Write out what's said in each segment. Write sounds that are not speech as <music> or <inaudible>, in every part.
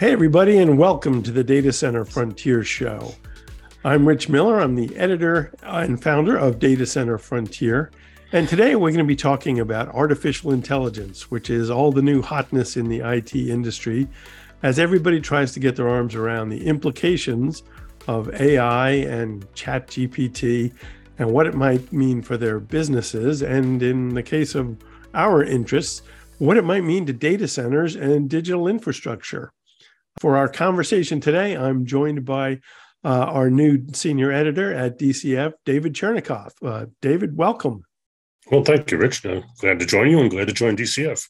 Hey, everybody, and welcome to the Data Center Frontier Show. I'm Rich Miller. I'm the editor and founder of Data Center Frontier. And today we're going to be talking about artificial intelligence, which is all the new hotness in the IT industry as everybody tries to get their arms around the implications of AI and Chat GPT and what it might mean for their businesses. And in the case of our interests, what it might mean to data centers and digital infrastructure. For our conversation today, I'm joined by uh, our new senior editor at DCF, David Chernicoff. Uh, David, welcome. Well, thank you, Rich. Uh, glad to join you and glad to join DCF.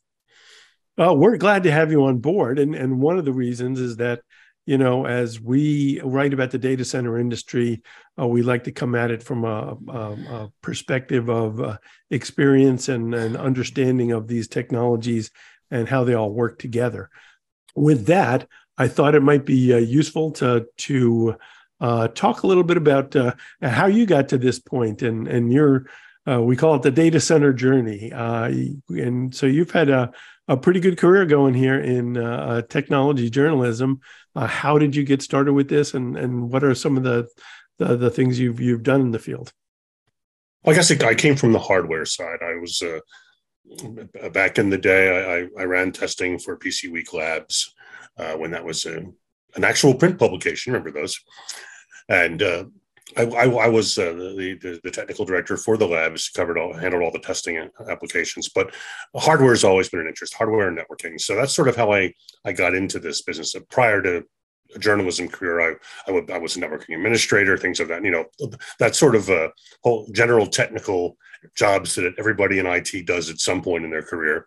Uh, we're glad to have you on board. And, and one of the reasons is that, you know, as we write about the data center industry, uh, we like to come at it from a, a, a perspective of uh, experience and, and understanding of these technologies and how they all work together. With that, I thought it might be uh, useful to to uh, talk a little bit about uh, how you got to this point and and your uh, we call it the data center journey. Uh, and so you've had a, a pretty good career going here in uh, technology journalism. how did you get started with this, and and what are some of the the, the things you've you've done in the field? Well, I guess I came from the hardware side. I was back in the day. I, I ran testing for PC Week Labs uh, when that was a, an actual print publication. Remember those? And uh, I, I, I, was uh, the, the technical director for the labs, covered all, handled all the testing applications. But hardware has always been an interest, hardware and networking. So that's sort of how I I got into this business. Prior to a journalism career, I I, I was a networking administrator, things of that. You know, that sort of uh, whole general technical jobs that everybody in IT does at some point in their career.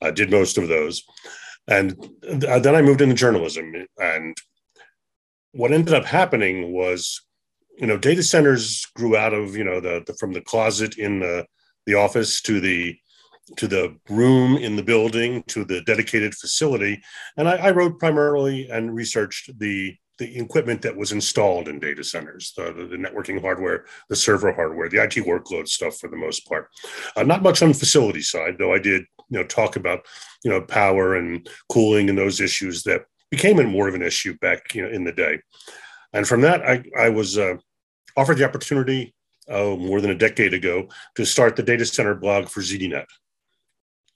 I did most of those. And uh, then I moved into journalism. And what ended up happening was, you know, data centers grew out of, you know, the, the from the closet in the, the office to the to the room in the building to the dedicated facility. And I, I wrote primarily and researched the the equipment that was installed in data centers, the, the, networking hardware, the server hardware, the IT workload stuff for the most part. Uh, not much on the facility side, though I did you know talk about you know power and cooling and those issues that became more of an issue back you know in the day and from that i i was uh, offered the opportunity oh more than a decade ago to start the data center blog for zdnet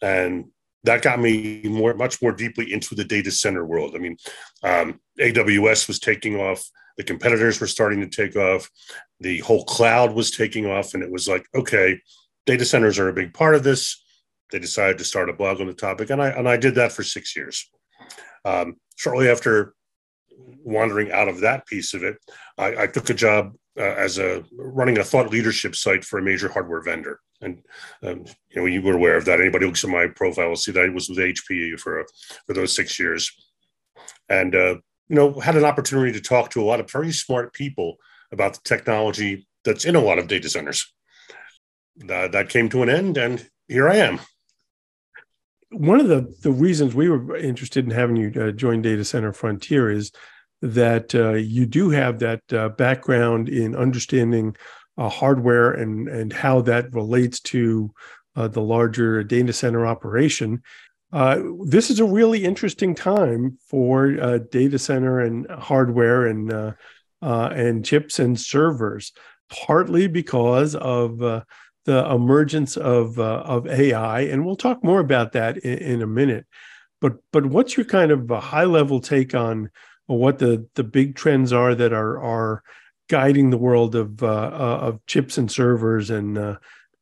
and that got me more much more deeply into the data center world i mean um, aws was taking off the competitors were starting to take off the whole cloud was taking off and it was like okay data centers are a big part of this they decided to start a blog on the topic, and I and I did that for six years. Um, shortly after wandering out of that piece of it, I, I took a job uh, as a running a thought leadership site for a major hardware vendor. And um, you know, you were aware of that. Anybody who looks at my profile will see that I was with HPE for for those six years, and uh, you know, had an opportunity to talk to a lot of very smart people about the technology that's in a lot of data centers. Uh, that came to an end, and here I am one of the, the reasons we were interested in having you uh, join Data Center Frontier is that uh, you do have that uh, background in understanding uh, hardware and, and how that relates to uh, the larger data center operation. Uh, this is a really interesting time for data center and hardware and and chips and servers, partly because of the emergence of uh, of AI, and we'll talk more about that in, in, a minute. But but what's your kind of a high level take on what the the big trends are that are are guiding the world of uh, uh of chips and servers, and uh,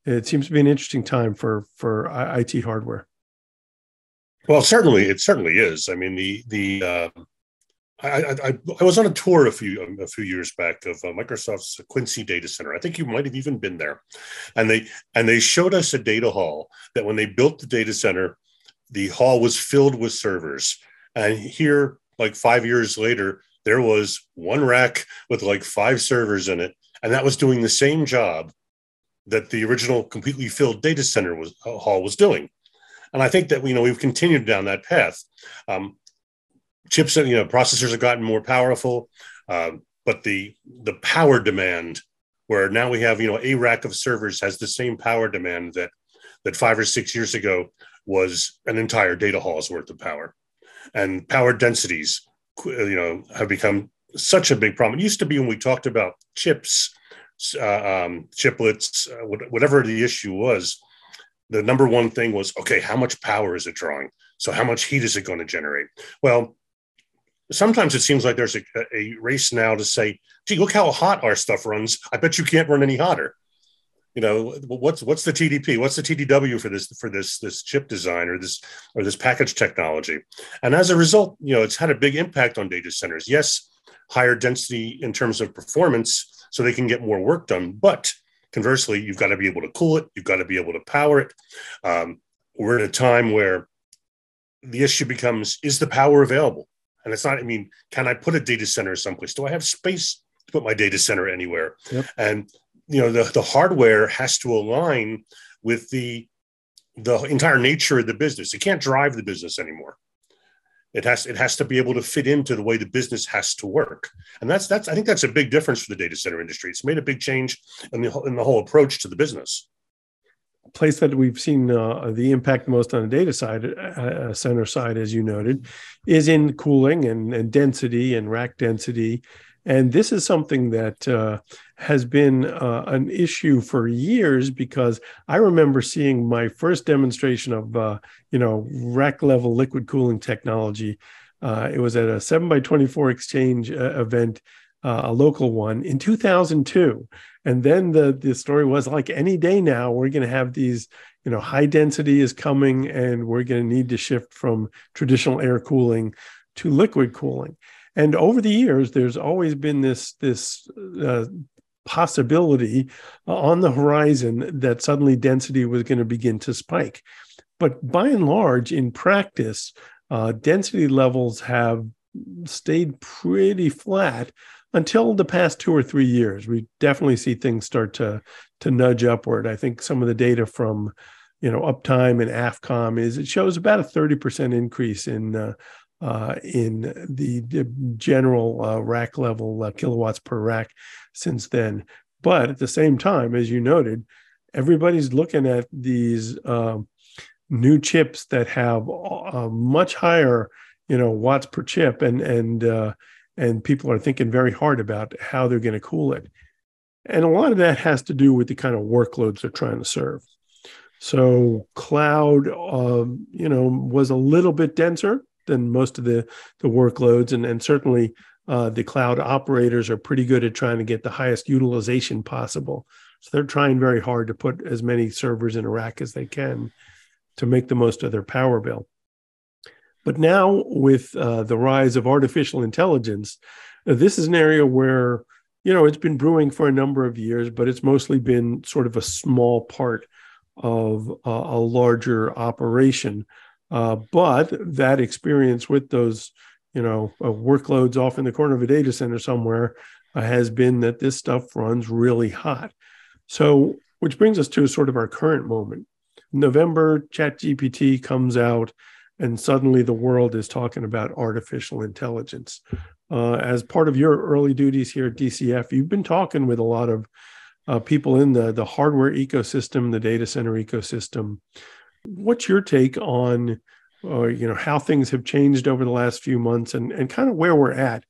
it seems to be an interesting time for for IT hardware. Well, certainly, it certainly is. I mean, the the uh, I, I, I, was on a tour a few um, a few years back of uh, Microsoft's Quincy data center. I think you might have even been there, and they and they showed us a data hall that when they built the data center, the hall was filled with servers. And here, like five years later, there was one rack with like five servers in it, and that was doing the same job that the original completely filled data center was uh, hall was doing. And I think that you know we've continued down that path. Um, chips, you know, processors have gotten more powerful, uh, but the the power demand, where now we have, you know, a rack of servers has the same power demand that that five or six years ago was an entire data hall's worth of power, and power densities you know have become such a big problem. It used to be when we talked about chips, uh, um, chiplets, uh, whatever the issue was. The number one thing was okay, how much power is it drawing? So how much heat is it going to generate? Well, sometimes it seems like there's a, a race now to say, gee, look how hot our stuff runs. I bet you can't run any hotter you know what's what's the TDP what's the TDW for this for this this chip design or this or this package technology? And as a result you know it's had a big impact on data centers. Yes higher density in terms of performance so they can get more work done but conversely you've got to be able to cool it you've got to be able to power it. Um, we're in a time where the issue becomes is the power available? And it's not i mean can i put a data center someplace? Do i have space to put my data center anywhere? Yep. and you know the, the hardware has to align with the the entire nature of the business. It can't drive the business anymore. It has it has to be able to fit into the way the business has to work. And that's that's i think that's a big difference for the data center industry. It's made a big change in the, in the whole approach to the business. Place that we've seen uh, the impact most on the data side uh, center side as you noted is in cooling and, and density and rack density and this is something that uh, has been uh, an issue for years because I remember seeing my first demonstration of, uh, you know, rack level liquid cooling technology. Uh, it was at a 7 by 24 exchange uh, event, uh, a local one in 2002. And then the, the story was like any day now, we're going to have these, you know, high density is coming and we're going to need to shift from traditional air cooling to liquid cooling. And over the years, there's always been this this uh, possibility on the horizon that suddenly density was going to begin to spike. But by and large, in practice, uh, density levels have stayed pretty flat until the past two or three years. We definitely see things start to to nudge upward. I think some of the data from you know uptime and AFCOM is it shows about a 30% increase in uh, uh, in the, the general uh, rack level uh, kilowatts per rack since then. But at the same time, as you noted, everybody's looking at these um, new chips that have much higher, you know, watts per chip, and and uh, and people are thinking very hard about how they're going to cool it. And a lot of that has to do with the kind of workloads they're trying to serve. So cloud, um, you know, was a little bit denser than most of the the workloads, and and certainly uh, the cloud operators are pretty good at trying to get the highest utilization possible. So they're trying very hard to put as many servers in a rack as they can to make the most of their power bill. But now, with uh, the rise of artificial intelligence, uh, this is an area where you know it's been brewing for a number of years, but it's mostly been sort of a small part of uh, a larger operation. Uh, but that experience with those, you know, uh, workloads off in the corner of a data center somewhere uh, has been that this stuff runs really hot. So, which brings us to sort of our current moment. November, ChatGPT comes out, and suddenly the world is talking about artificial intelligence. Uh, as part of your early duties here at DCF, you've been talking with a lot of uh, people in the the hardware ecosystem, the data center ecosystem, What's your take on, uh, you know, how things have changed over the last few months and, and kind of where we're at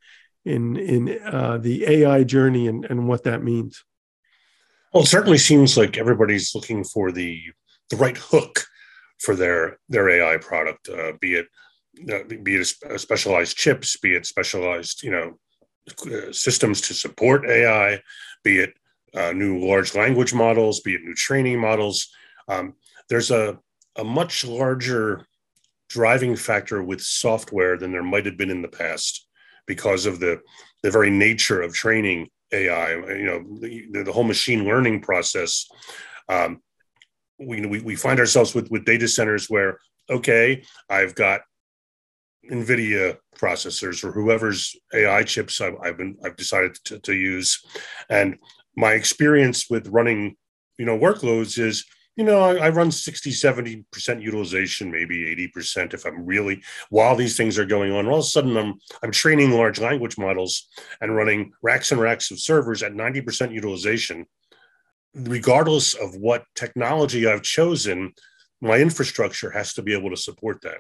in in uh, the AI journey and, and what that means? Well, it certainly seems like everybody's looking for the the right hook for their their AI product, uh, be it uh, be it a specialized chips, be it specialized you know uh, systems to support AI, be it uh, new large language models, be it new training models. Um, there's a a much larger driving factor with software than there might have been in the past because of the the very nature of training AI. You know, the, the whole machine learning process. Um, we, we we find ourselves with with data centers where okay, I've got NVIDIA processors or whoever's AI chips I've, I've been I've decided to, to use, and my experience with running you know workloads is you know, I, I, run 60, 70% utilization, maybe 80% if I'm really, while these things are going on. All of a sudden, I'm, I'm training large language models and running racks and racks of servers at 90% utilization. Regardless of what technology I've chosen, my infrastructure has to be able to support that.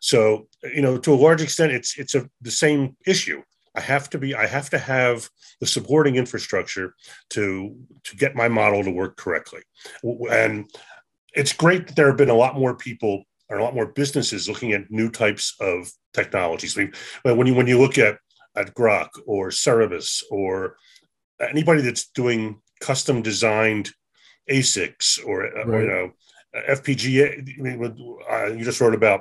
So, you know, to a large extent, it's it's a the same issue. I have to be I have to have the supporting infrastructure to to get my model to work correctly. And it's great that there have been a lot more people or a lot more businesses looking at new types of technologies. I mean, when you when you look at at Groq or Cerebras or anybody that's doing custom designed ASICs or, right. or you know FPGA. I mean, uh, you just wrote about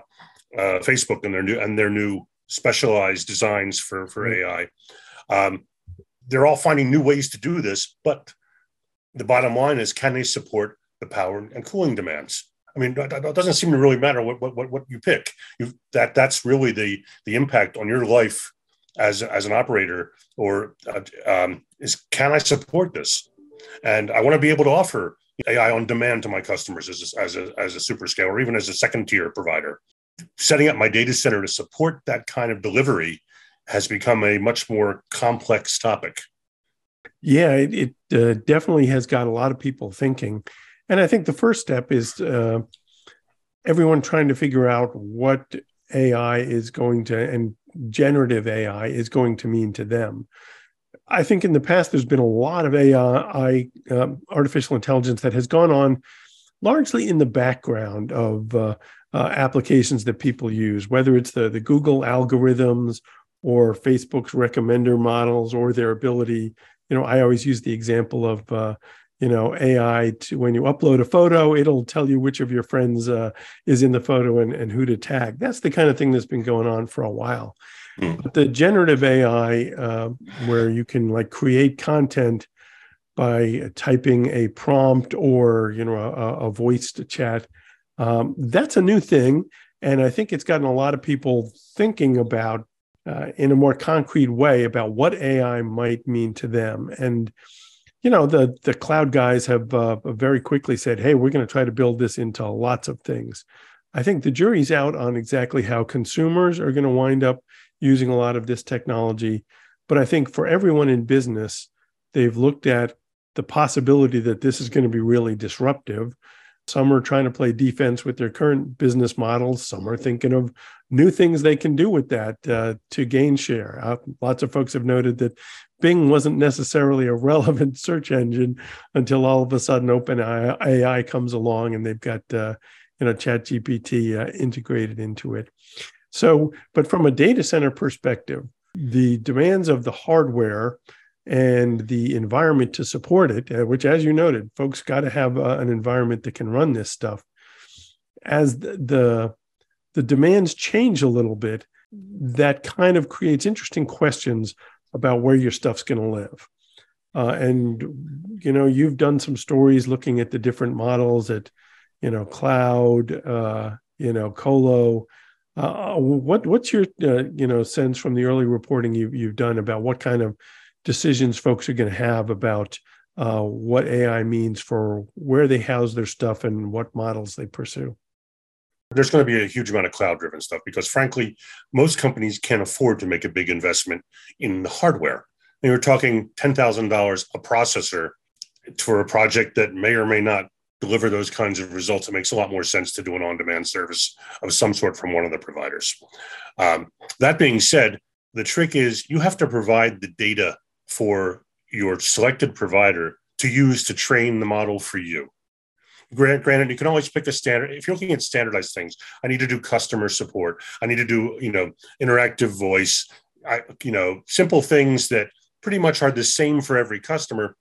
uh, Facebook and their new and their new specialized designs for for. AI. Um, they're all finding new ways to do this, but the bottom line is, can they support the power and cooling demands? I mean, it doesn't seem to really matter what what, what you pick. You that that's really the the impact on your life as as an operator, or uh, um, is can I support this? And I want to be able to offer AI on demand to my customers as a, as a, as a super scale or even as a second tier provider. Setting up my data center to support that kind of delivery has become a much more complex topic. Yeah, it, it uh, definitely has got a lot of people thinking. And I think the first step is uh, everyone trying to figure out what AI is going to, and generative AI is going to mean to them. I think in the past there's been a lot of AI, um, artificial intelligence, that has gone on largely in the background of uh, uh, applications that people use, whether it's the the Google algorithms or Facebook's recommender models or their ability. You know, I always use the example of uh, you know AI to when you upload a photo, it'll tell you which of your friends uh, is in the photo and, and who to tag. That's the kind of thing that's been going on for a while. Mm. But the generative AI, uh, where you can like create content by typing a prompt or you know a, a voiced chat, um, that's a new thing, and I think it's gotten a lot of people thinking about uh, in a more concrete way about what AI might mean to them. And you know the the cloud guys have uh, very quickly said, "Hey, we're going to try to build this into lots of things." I think the jury's out on exactly how consumers are going to wind up using a lot of this technology. But I think for everyone in business, they've looked at the possibility that this is going to be really disruptive. Some are trying to play defense with their current business models. Some are thinking of new things they can do with that uh, to gain share. Uh, lots of folks have noted that Bing wasn't necessarily a <laughs> relevant search engine until all of a sudden OpenAI comes along and they've got uh, you know ChatGPT uh, integrated into it. So, but from a data center perspective, the demands of the hardware and the environment to support it, uh, which, as you noted, folks got to have uh, an environment that can run this stuff. As the, the the demands change a little bit, that kind of creates interesting questions about where your stuff's going to live. Uh, and you know, you've done some stories looking at the different models at, you know, cloud, uh, you know, colo, uh, what what's your uh, you know sense from the early reporting you've you've done about what kind of decisions folks are going to have about uh, what AI means for where they house their stuff and what models they pursue? There's going to be a huge amount of cloud driven stuff because, frankly, most companies can't afford to make a big investment in the hardware. And you're talking $10,000 a processor for a project that may or may not deliver those kinds of results, it makes a lot more sense to do an on demand service of some sort from one of the providers. Um, that being said, the trick is you have to provide the data for your selected provider to use to train the model for you. Grant, granted, you can always pick a standard. If you're looking at standardized things, I need to do customer support. I need to do, you know, interactive voice. I, you know, simple things that pretty much are the same for every customer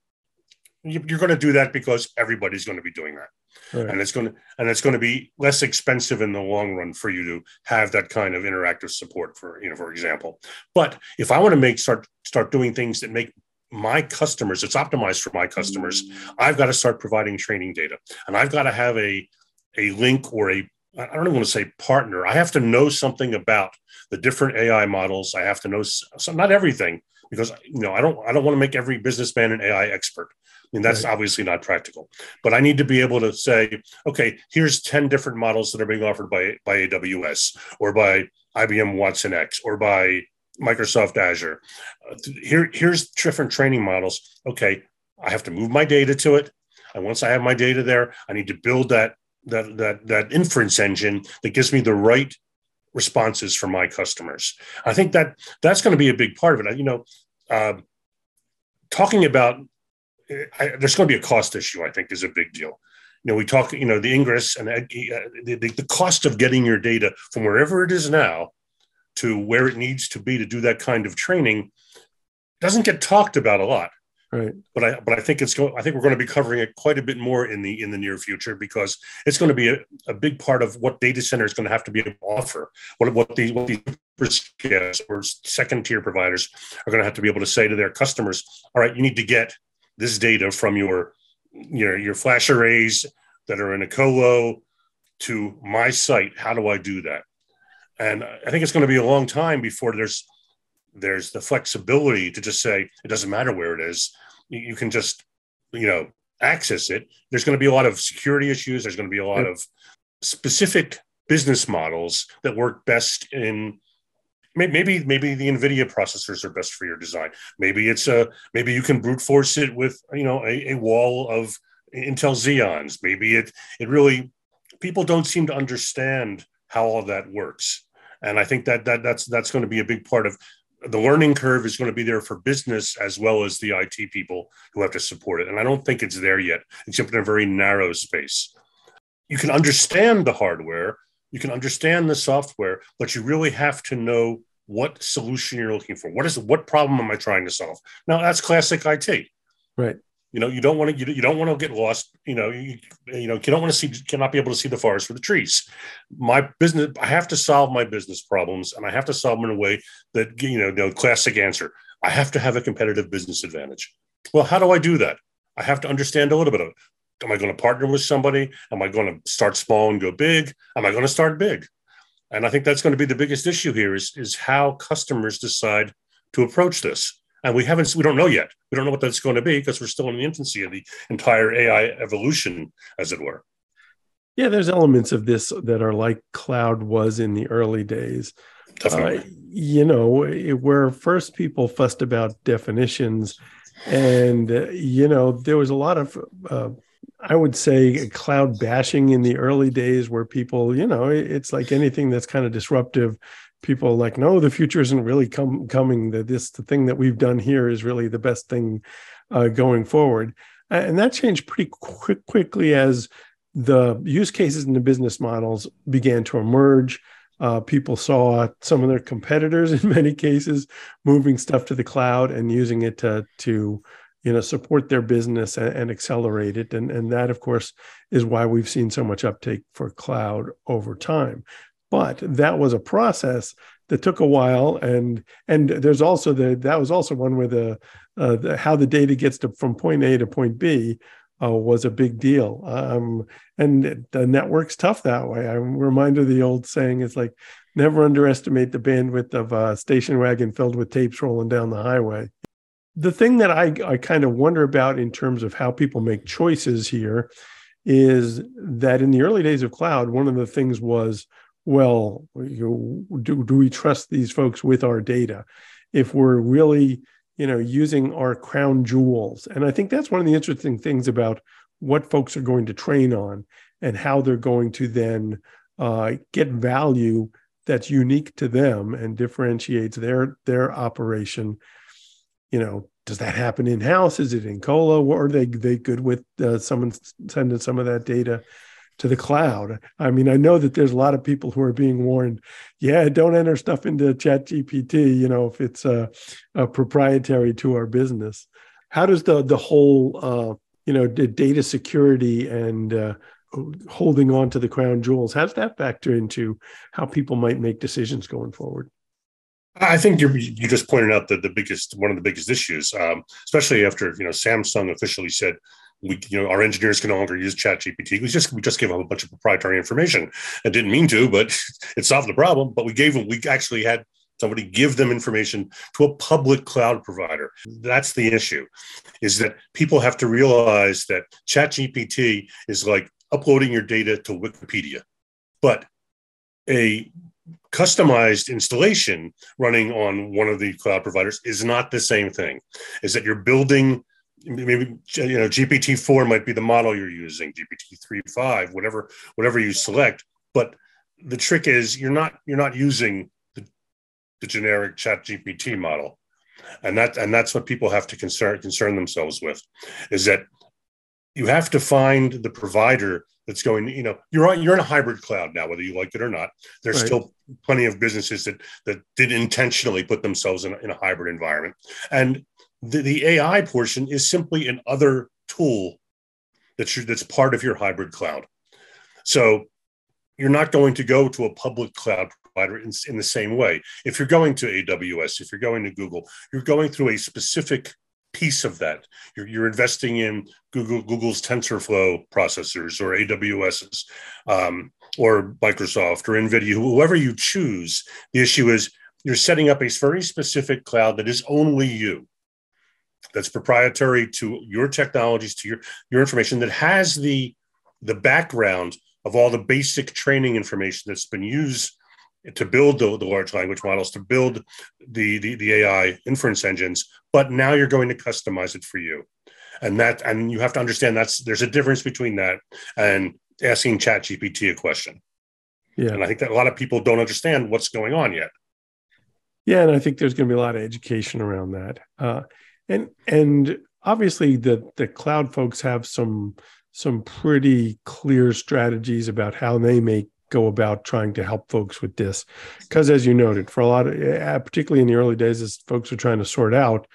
you're going to do that because everybody's going to be doing that right. and it's going to and it's going to be less expensive in the long run for you to have that kind of interactive support for you know for example but if i want to make start start doing things that make my customers it's optimized for my customers i've got to start providing training data and i've got to have a a link or a I don't even want to say partner. I have to know something about the different AI models. I have to know some, not everything because you know I don't I don't want to make every businessman an AI expert. I mean, that's right. obviously not practical. But I need to be able to say, okay, here's 10 different models that are being offered by, by AWS or by IBM Watson X or by Microsoft Azure. Uh, here, here's different training models. Okay, I have to move my data to it. And once I have my data there, I need to build that that that that inference engine that gives me the right responses from my customers. I think that that's going to be a big part of it. You know, uh, talking about I, there's going to be a cost issue. I think is a big deal. You know, we talk. You know, the ingress and uh, the, the, the cost of getting your data from wherever it is now to where it needs to be to do that kind of training doesn't get talked about a lot. Right. But I but I think it's going I think we're going to be covering it quite a bit more in the in the near future because it's going to be a, a big part of what data center is going to have to be able to offer. What what the what the or second tier providers are going to have to be able to say to their customers, all right, you need to get this data from your your your flash arrays that are in a colo to my site. How do I do that? And I think it's going to be a long time before there's there's the flexibility to just say it doesn't matter where it is. You, can just you know access it. There's going to be a lot of security issues. There's going to be a lot yep. of specific business models that work best in maybe maybe the nvidia processors are best for your design maybe it's a maybe you can brute force it with you know a, a wall of intel xeons maybe it it really people don't seem to understand how all that works and i think that that that's that's going to be a big part of the learning curve is going to be there for business as well as the IT people who have to support it. And I don't think it's there yet, except in a very narrow space. You can understand the hardware, you can understand the software, but you really have to know what solution you're looking for. What is what problem am I trying to solve? Now that's classic IT. Right. You know, you don't want to you, don't want to get lost. You know, you, you know, you don't want to see cannot be able to see the forest for the trees. My business, I have to solve my business problems, and I have to solve them in a way that you know the classic answer. I have to have a competitive business advantage. Well, how do I do that? I have to understand a little bit of it. Am I going to partner with somebody? Am I going to start small and go big? Am I going to start big? And I think that's going to be the biggest issue here is, is how customers decide to approach this and we haven't we don't know yet. We don't know what that's going to be because we're still in the infancy of the entire ai evolution as it were. Yeah there's elements of this that are like cloud was in the early days. Definitely. Uh, you know where first people fussed about definitions and uh, you know there was a lot of uh, i would say cloud bashing in the early days where people you know it's like anything that's kind of disruptive people like no the future isn't really com- coming. That this the thing that we've done here is really the best thing uh, going forward. And that changed pretty quick, quickly as the use cases and the business models began to emerge. Uh, people saw some of their competitors <laughs> in many cases moving stuff to the cloud and using it to to you know support their business and, and accelerate it. And and that of course is why we've seen so much uptake for cloud over time but that was a process that took a while and and there's also the that was also one where the, uh, the how the data gets to from point a to point b uh, was a big deal. Um, and the network's tough that way. I'm reminded of the old saying it's like never underestimate the bandwidth of a station wagon filled with tapes rolling down the highway. The thing that I, I kind of wonder about in terms of how people make choices here is that in the early days of cloud one of the things was well, you know, do, do we trust these folks with our data? If we're really, you know, using our crown jewels. And I think that's one of the interesting things about what folks are going to train on and how they're going to then uh, get value that's unique to them and differentiates their their operation. You know, does that happen in house? Is it in colo? Or are they they good with uh, someone sending some of that data to the cloud. I mean, I know that there's a lot of people who are being warned, yeah, don't enter stuff into Chat GPT, you know, if it's uh, uh, proprietary to our business. How does the the whole uh, you know the data security and uh, holding on to the crown jewels how does that factor into how people might make decisions going forward? I think you you just pointed out that the biggest one of the biggest issues, um, especially after you know Samsung officially said we you know our engineers can no longer use chat gpt we just we just gave them a bunch of proprietary information. I didn't mean to but <laughs> it solved the problem but we gave them we actually had somebody give them information to a public cloud provider. That's the issue is that people have to realize that chat gpt is like uploading your data to wikipedia but a customized installation running on one of the cloud providers is not the same thing. Is that you're building maybe you know GPT-4 might be the model you're using, GPT-3.5, whatever whatever you select, but the trick is you're not you're not using the, the generic chat gpt model. And that and that's what people have to concern concern themselves with is that you have to find the provider that's going you know you're on you're in a hybrid cloud now whether you like it or not. There's right. still plenty of businesses that that did intentionally put themselves in in a hybrid environment. And the, the ai portion is simply an other tool that's that's part of your hybrid cloud so you're not going to go to a public cloud provider in, in the same way. If you're going to AWS, if you're going to Google, you're going through a specific piece of that. You're, you're investing in Google Google's TensorFlow processors or AWS's um, or Microsoft or NVIDIA, whoever you choose. The issue is you're setting up a very specific cloud that is only you. That's proprietary to your technologies, to your, your information that has the the background of all the basic training information that's been used to build the, the large language models, to build the, the, the AI inference engines, but now you're going to customize it for you. And that and you have to understand that's there's a difference between that and asking Chat GPT a question. Yeah. And I think that a lot of people don't understand what's going on yet. Yeah, and I think there's going to be a lot of education around that. Uh, and and obviously the the cloud folks have some some pretty clear strategies about how they may go about trying to help folks with this. Because as you noted, for a lot of, eh, particularly in the early days, as folks are trying to sort out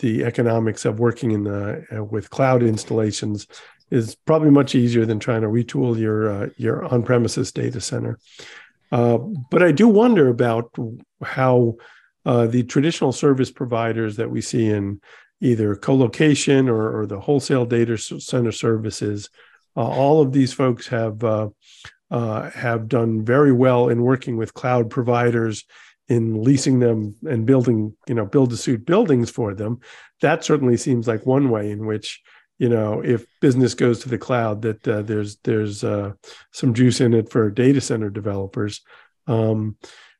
the economics of working in the uh, with cloud installations is probably much easier than trying to retool your uh, your on-premises data center. Uh, but I do wonder about how uh, the traditional service providers that we see in either co-location or, or the wholesale data center services. Uh, all of these folks have uh, uh, have done very well in working with cloud providers in leasing them and building, you know, build to suit buildings for them. That certainly seems like one way in which, you know, if business goes to the cloud, that uh, there's there's some juice in it for data center developers. Um,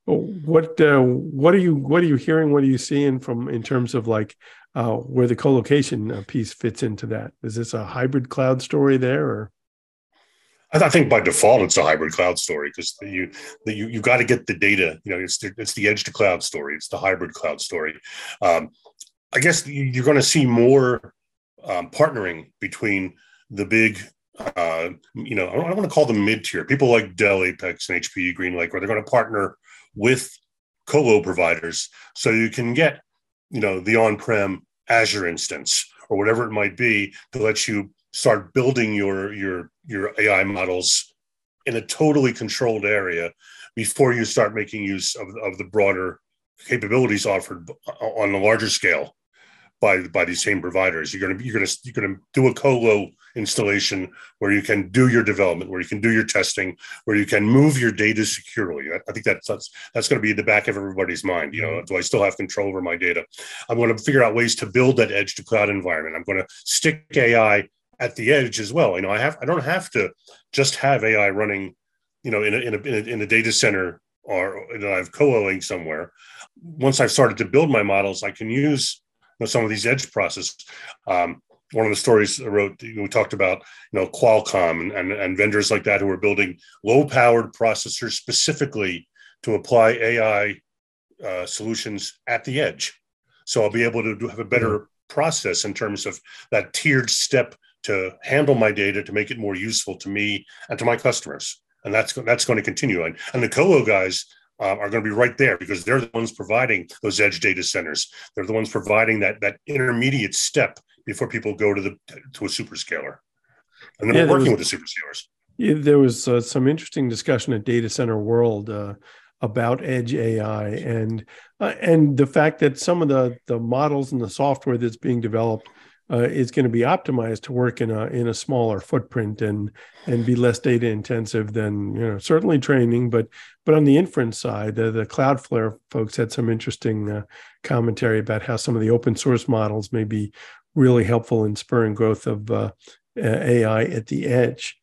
what uh, what are you what are you hearing? What are you seeing from in terms of like uh, where the co-location uh, piece fits into that. Is this a hybrid cloud story there, or? I think by default it's a hybrid cloud story because you you you got to get the data. You know, it's the, it's the edge to cloud story. It's the hybrid cloud story. Um, I guess you're going to see more um, partnering between the big, uh, you know, I don't want to call them mid tier people like Dell, Apex, and HPE GreenLake, where they're going to partner with colo providers. So you can get you know the on-prem Azure instance or whatever it might be to let you start building your your your AI models in a totally controlled area before you start making use of, of the broader capabilities offered on a larger scale by by these same providers. You're gonna you're gonna you're gonna do a colo installation where you can do your development, where you can do your testing, where you can move your data securely. I, think that's that's that's going to be the back of everybody's mind. You know, mm-hmm. do I still have control over my data? I'm going to figure out ways to build that edge to cloud environment. I'm going to stick AI at the edge as well. You know, I have I don't have to just have AI running, you know, in a in a, in a, in a data center or that I have coloing somewhere. Once I've started to build my models, I can use know, some of these edge processes. Um, one of the stories I wrote, we talked about, you know, Qualcomm and, and, and vendors like that who are building low-powered processors specifically to apply AI uh, solutions at the edge. So I'll be able to do, have a better mm-hmm. process in terms of that tiered step to handle my data to make it more useful to me and to my customers. And that's that's going to continue. And, and the colo guys um, are going to be right there because they're the ones providing those edge data centers. They're the ones providing that that intermediate step before people go to the to a superscaler. And then yeah, we're working was, with the superscalers. Yeah, there was uh, some interesting discussion at Data Center World uh, about edge AI and uh, and the fact that some of the the models and the software that's being developed uh, is going to be optimized to work in a in a smaller footprint and and be less data intensive than you know certainly training but but on the inference side the, cloudflare folks had some interesting uh, commentary about how some of the open source models may be really helpful in spurring growth of uh, ai at the edge.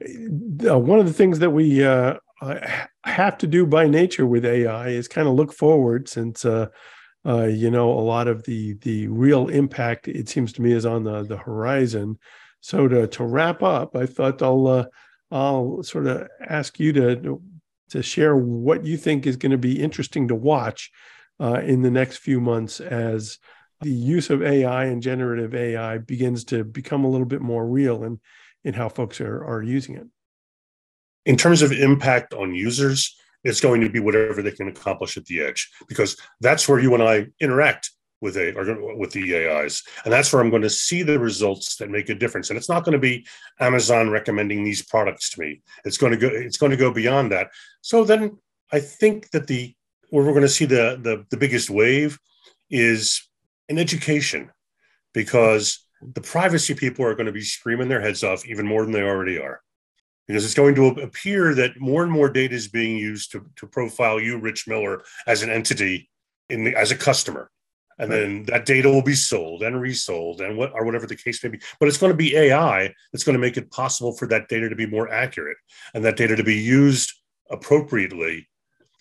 Uh, one of the things that we uh, have to do by nature with ai is kind of look forward since uh, you know, a lot of the the real impact it seems to me is on the the horizon. So to to wrap up, I thought I'll uh, I'll sort of ask you to to share what you think is going to be interesting to watch uh, in the next few months as the use of AI and generative AI begins to become a little bit more real in, in how folks are, are using it. In terms of impact on users, it's going to be whatever they can accomplish at the edge, because that's where you and I interact with a or with the AIs, and that's where I'm going to see the results that make a difference. And it's not going to be Amazon recommending these products to me. It's going to go. It's going to go beyond that. So then I think that the where we're going to see the the, the biggest wave is in education, because the privacy people are going to be screaming their heads off even more than they already are. Because it's going to appear that more and more data is being used to, to profile you, Rich Miller, as an entity in the, as a customer and right. then that data will be sold and resold and what or whatever the case may be but it's going to be ai that's going to make it possible for that data to be more accurate and that data to be used appropriately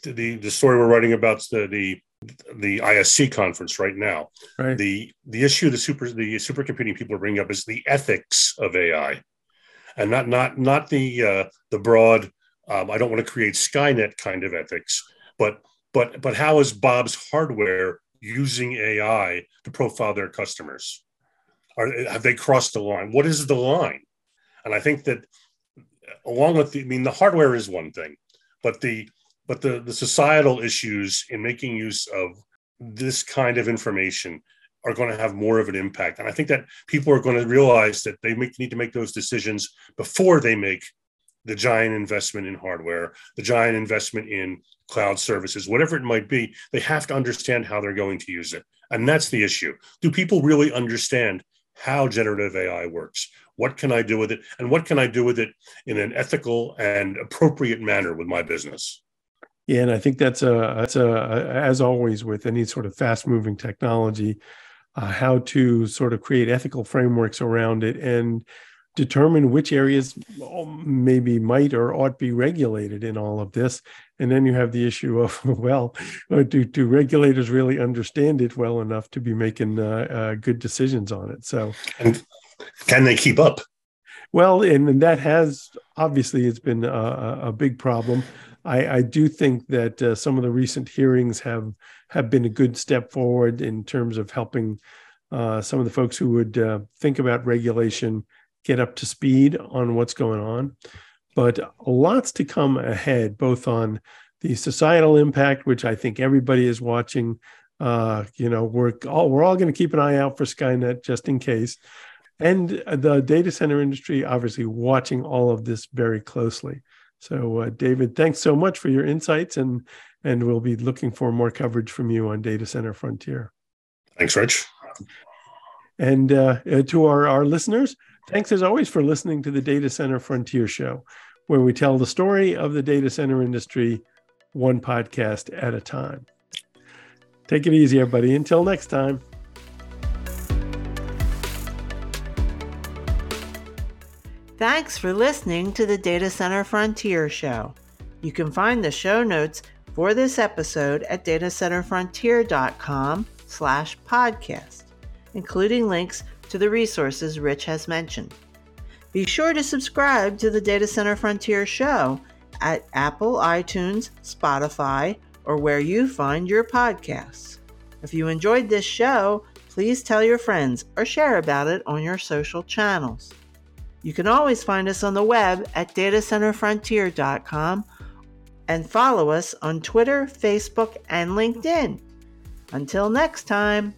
the the story we're writing about the the the ISC conference right now. Right. The the issue the super the supercomputing people are bringing up is the ethics of AI, and not not not the uh, the broad. Um, I don't want to create Skynet kind of ethics, but but but how is Bob's hardware using AI to profile their customers? Are, have they crossed the line? What is the line? And I think that along with the, I mean, the hardware is one thing, but the but the, the societal issues in making use of this kind of information are going to have more of an impact. And I think that people are going to realize that they make, need to make those decisions before they make the giant investment in hardware, the giant investment in cloud services, whatever it might be, they have to understand how they're going to use it. And that's the issue. Do people really understand how generative AI works? What can I do with it? And what can I do with it in an ethical and appropriate manner with my business? Yeah, and I think that's a that's a as always with any sort of fast moving technology, uh, how to sort of create ethical frameworks around it and determine which areas maybe might or ought be regulated in all of this. And then you have the issue of, <laughs> well, uh, do, do regulators really understand it well enough to be making uh, uh, good decisions on it? So, and can they keep up? Well, and, and that has obviously it's been a, a big problem. I, I, do think that uh, some of the recent hearings have have been a good step forward in terms of helping uh, some of the folks who would uh, think about regulation get up to speed on what's going on. But lots to come ahead, both on the societal impact, which I think everybody is watching. Uh, you know, we're all we're all going to keep an eye out for Skynet just in case, and the data center industry obviously watching all of this very closely. So, uh, David, thanks so much for your insights, and and we'll be looking for more coverage from you on Data Center Frontier. Thanks, Rich. And uh, uh to our, our listeners, Thanks as always for listening to the Data Center Frontier Show, where we tell the story of the data center industry one podcast at a time. Take it easy, everybody. Until next time. Thanks for listening to the Data Center Frontier Show. You can find the show notes for this episode at datacenterfrontier.com slash podcast, including links to the resources Rich has mentioned. Be sure to subscribe to the Data Center Frontier show at Apple, iTunes, Spotify, or where you find your podcasts. If you enjoyed this show, please tell your friends or share about it on your social channels. You can always find us on the web at datacenterfrontier.com and follow us on Twitter, Facebook, and LinkedIn. Until next time.